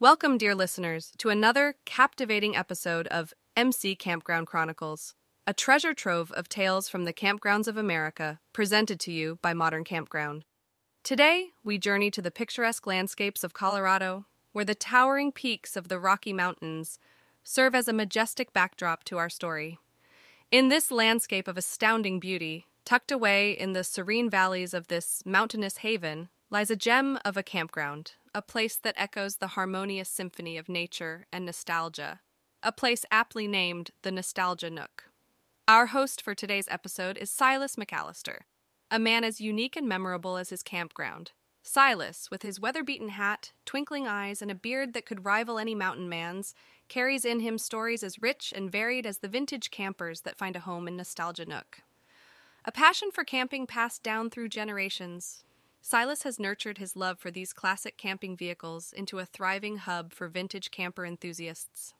Welcome, dear listeners, to another captivating episode of MC Campground Chronicles, a treasure trove of tales from the campgrounds of America, presented to you by Modern Campground. Today, we journey to the picturesque landscapes of Colorado, where the towering peaks of the Rocky Mountains serve as a majestic backdrop to our story. In this landscape of astounding beauty, tucked away in the serene valleys of this mountainous haven, lies a gem of a campground, a place that echoes the harmonious symphony of nature and nostalgia, a place aptly named the Nostalgia Nook. Our host for today's episode is Silas McAllister, a man as unique and memorable as his campground. Silas, with his weather beaten hat, twinkling eyes, and a beard that could rival any mountain man's, carries in him stories as rich and varied as the vintage campers that find a home in Nostalgia Nook. A passion for camping passed down through generations, Silas has nurtured his love for these classic camping vehicles into a thriving hub for vintage camper enthusiasts.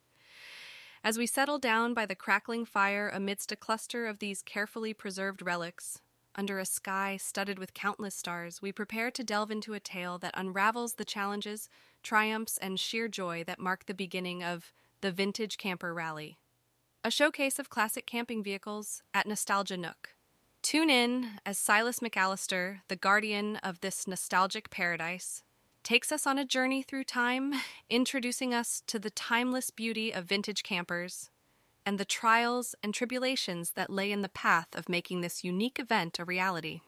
As we settle down by the crackling fire amidst a cluster of these carefully preserved relics, under a sky studded with countless stars, we prepare to delve into a tale that unravels the challenges, triumphs, and sheer joy that mark the beginning of the Vintage Camper Rally, a showcase of classic camping vehicles at Nostalgia Nook. Tune in as Silas McAllister, the guardian of this nostalgic paradise, takes us on a journey through time, introducing us to the timeless beauty of vintage campers and the trials and tribulations that lay in the path of making this unique event a reality.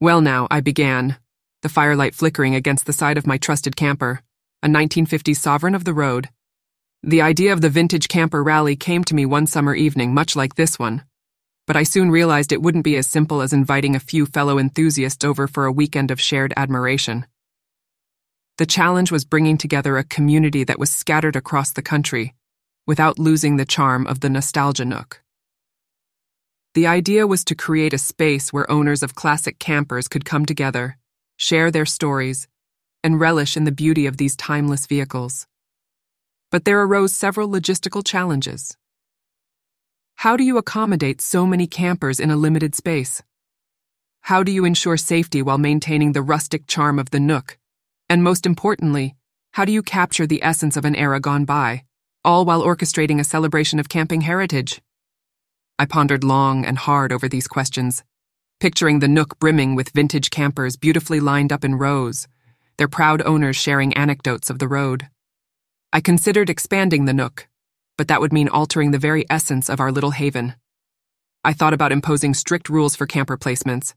Well, now, I began, the firelight flickering against the side of my trusted camper, a 1950s sovereign of the road. The idea of the vintage camper rally came to me one summer evening, much like this one but I soon realized it wouldn't be as simple as inviting a few fellow enthusiasts over for a weekend of shared admiration. The challenge was bringing together a community that was scattered across the country without losing the charm of the nostalgia nook. The idea was to create a space where owners of classic campers could come together, share their stories, and relish in the beauty of these timeless vehicles. But there arose several logistical challenges. How do you accommodate so many campers in a limited space? How do you ensure safety while maintaining the rustic charm of the nook? And most importantly, how do you capture the essence of an era gone by, all while orchestrating a celebration of camping heritage? I pondered long and hard over these questions, picturing the nook brimming with vintage campers beautifully lined up in rows, their proud owners sharing anecdotes of the road. I considered expanding the nook, but that would mean altering the very essence of our little haven. I thought about imposing strict rules for camper placements,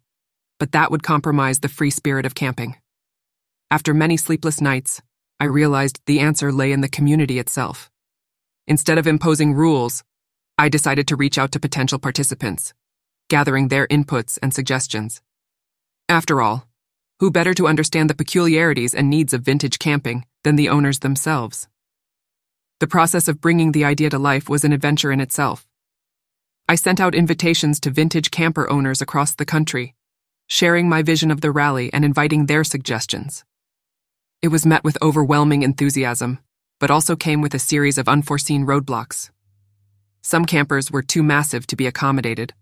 but that would compromise the free spirit of camping. After many sleepless nights, I realized the answer lay in the community itself. Instead of imposing rules, I decided to reach out to potential participants, gathering their inputs and suggestions. After all, who better to understand the peculiarities and needs of vintage camping than the owners themselves? The process of bringing the idea to life was an adventure in itself. I sent out invitations to vintage camper owners across the country, sharing my vision of the rally and inviting their suggestions. It was met with overwhelming enthusiasm, but also came with a series of unforeseen roadblocks. Some campers were too massive to be accommodated.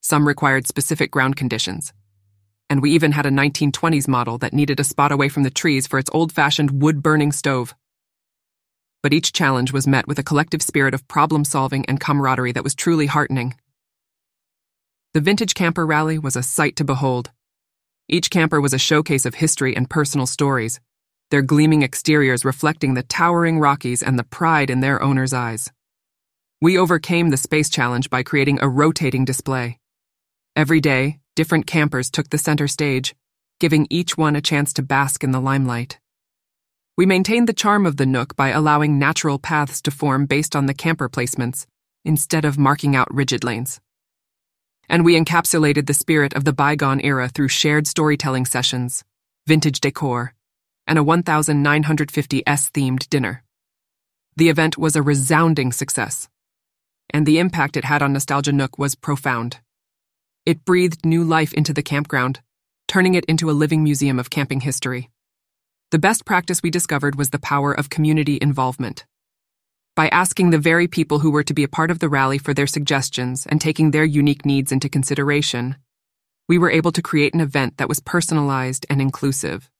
Some required specific ground conditions. And we even had a 1920s model that needed a spot away from the trees for its old fashioned wood burning stove but each challenge was met with a collective spirit of problem solving and camaraderie that was truly heartening. The Vintage Camper Rally was a sight to behold. Each camper was a showcase of history and personal stories, their gleaming exteriors reflecting the towering Rockies and the pride in their owners' eyes. We overcame the space challenge by creating a rotating display. Every day, different campers took the center stage, giving each one a chance to bask in the limelight. We maintained the charm of the Nook by allowing natural paths to form based on the camper placements, instead of marking out rigid lanes. And we encapsulated the spirit of the bygone era through shared storytelling sessions, vintage decor, and a 1950s themed dinner. The event was a resounding success, and the impact it had on Nostalgia Nook was profound. It breathed new life into the campground, turning it into a living museum of camping history. The best practice we discovered was the power of community involvement. By asking the very people who were to be a part of the rally for their suggestions and taking their unique needs into consideration, we were able to create an event that was personalized and inclusive.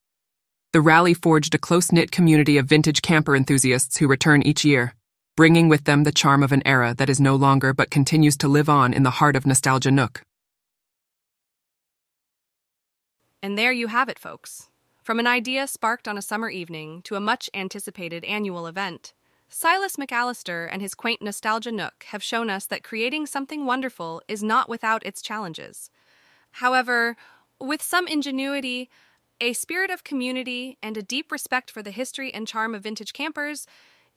The rally forged a close knit community of vintage camper enthusiasts who return each year, bringing with them the charm of an era that is no longer but continues to live on in the heart of Nostalgia Nook. And there you have it, folks. From an idea sparked on a summer evening to a much anticipated annual event, Silas McAllister and his quaint Nostalgia Nook have shown us that creating something wonderful is not without its challenges. However, with some ingenuity, a spirit of community, and a deep respect for the history and charm of vintage campers,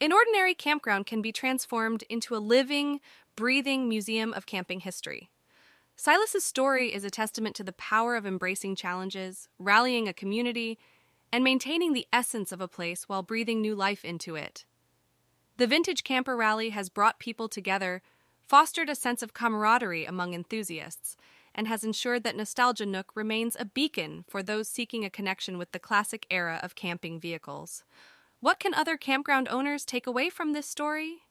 an ordinary campground can be transformed into a living, breathing museum of camping history. Silas's story is a testament to the power of embracing challenges, rallying a community, and maintaining the essence of a place while breathing new life into it. The Vintage Camper Rally has brought people together, fostered a sense of camaraderie among enthusiasts, and has ensured that Nostalgia Nook remains a beacon for those seeking a connection with the classic era of camping vehicles. What can other campground owners take away from this story?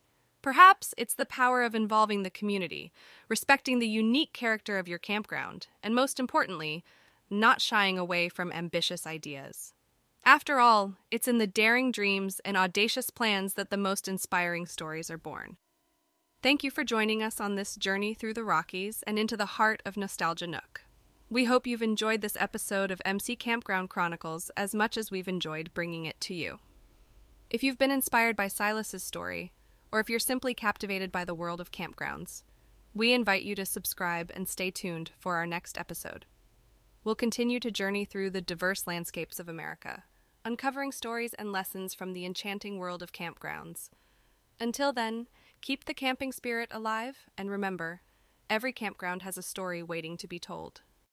Perhaps it's the power of involving the community, respecting the unique character of your campground, and most importantly, not shying away from ambitious ideas. After all, it's in the daring dreams and audacious plans that the most inspiring stories are born. Thank you for joining us on this journey through the Rockies and into the heart of Nostalgia Nook. We hope you've enjoyed this episode of MC Campground Chronicles as much as we've enjoyed bringing it to you. If you've been inspired by Silas's story, or if you're simply captivated by the world of campgrounds, we invite you to subscribe and stay tuned for our next episode. We'll continue to journey through the diverse landscapes of America, uncovering stories and lessons from the enchanting world of campgrounds. Until then, Keep the camping spirit alive, and remember, every campground has a story waiting to be told.